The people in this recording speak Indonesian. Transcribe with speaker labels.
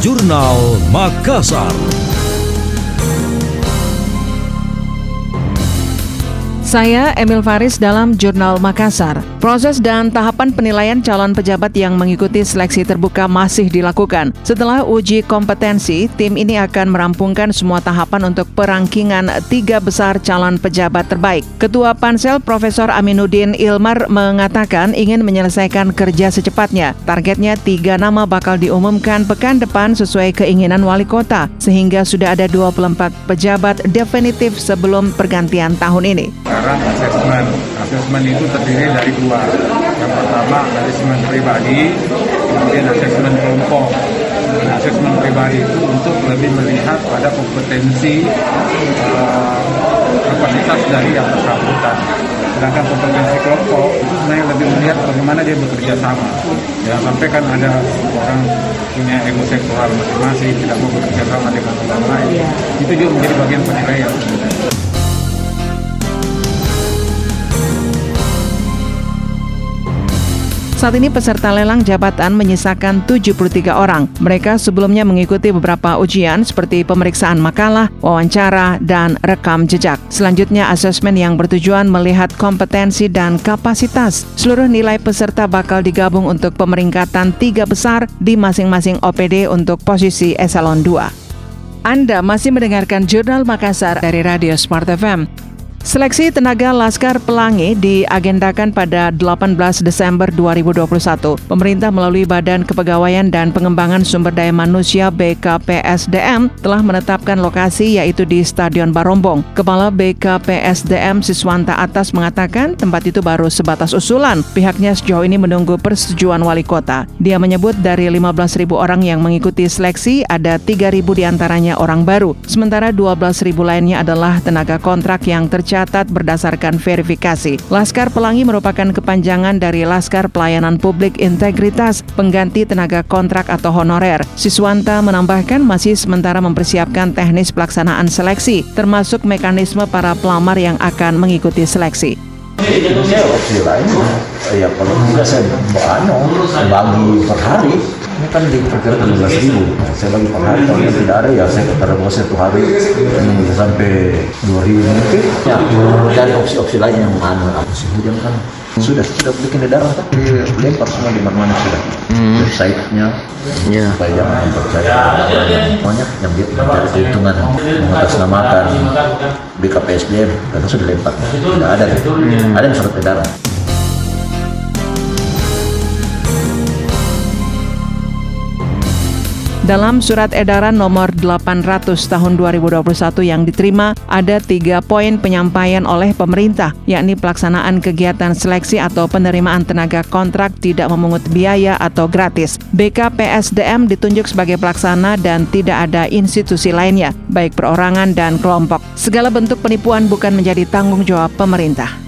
Speaker 1: Jurnal Makassar.
Speaker 2: Saya Emil Faris dalam Jurnal Makassar. Proses dan tahapan penilaian calon pejabat yang mengikuti seleksi terbuka masih dilakukan. Setelah uji kompetensi, tim ini akan merampungkan semua tahapan untuk perangkingan tiga besar calon pejabat terbaik. Ketua Pansel Profesor Aminuddin Ilmar mengatakan ingin menyelesaikan kerja secepatnya. Targetnya tiga nama bakal diumumkan pekan depan sesuai keinginan wali kota, sehingga sudah ada 24 pejabat definitif sebelum pergantian tahun ini
Speaker 3: sekarang asesmen. Asesmen itu terdiri dari dua. Yang pertama asesmen pribadi, kemudian asesmen kelompok. Dan asesmen pribadi itu untuk lebih melihat pada kompetensi uh, kapasitas dari yang bersangkutan. Sedangkan kompetensi kelompok itu sebenarnya lebih melihat bagaimana dia bekerja sama. Jangan sampai kan ada orang punya ego sektoral masing-masing, tidak mau bekerja sama dengan orang lain. Itu juga menjadi bagian penilaian.
Speaker 2: Saat ini peserta lelang jabatan menyisakan 73 orang. Mereka sebelumnya mengikuti beberapa ujian seperti pemeriksaan makalah, wawancara, dan rekam jejak. Selanjutnya asesmen yang bertujuan melihat kompetensi dan kapasitas. Seluruh nilai peserta bakal digabung untuk pemeringkatan tiga besar di masing-masing OPD untuk posisi eselon 2. Anda masih mendengarkan Jurnal Makassar dari Radio Smart FM. Seleksi tenaga Laskar Pelangi diagendakan pada 18 Desember 2021. Pemerintah melalui Badan Kepegawaian dan Pengembangan Sumber Daya Manusia BKPSDM telah menetapkan lokasi yaitu di Stadion Barombong. Kepala BKPSDM Siswanta Atas mengatakan tempat itu baru sebatas usulan. Pihaknya sejauh ini menunggu persetujuan wali kota. Dia menyebut dari 15.000 orang yang mengikuti seleksi ada 3.000 di antaranya orang baru. Sementara 12.000 lainnya adalah tenaga kontrak yang tercatat dicatat berdasarkan verifikasi. Laskar Pelangi merupakan kepanjangan dari Laskar Pelayanan Publik Integritas, pengganti tenaga kontrak atau honorer. Siswanta menambahkan masih sementara mempersiapkan teknis pelaksanaan seleksi, termasuk mekanisme para pelamar yang akan mengikuti seleksi.
Speaker 4: Saya opsi lain, ya kalau tidak saya anu, bagi per hari, ini kan diperkirakan 12 ribu. Saya bagi per hari, kalau tidak ada ya saya kata satu hari sampai 2 ribu mungkin. Ya, dan opsi-opsi lain yang anu, musim hujan kan sudah sudah bikin di darah tapi lempar semua di mana-mana sudah hmm. website-nya ya. supaya jangan percaya semuanya yang dia mencari perhitungan mengatasnamakan BKPSDM dan sudah lempar tidak ada hmm. Ada yang surat edaran
Speaker 2: Dalam surat edaran nomor 800 tahun 2021 yang diterima, ada tiga poin penyampaian oleh pemerintah, yakni pelaksanaan kegiatan seleksi atau penerimaan tenaga kontrak tidak memungut biaya atau gratis. BKPSDM ditunjuk sebagai pelaksana dan tidak ada institusi lainnya, baik perorangan dan kelompok. Segala bentuk penipuan bukan menjadi tanggung jawab pemerintah.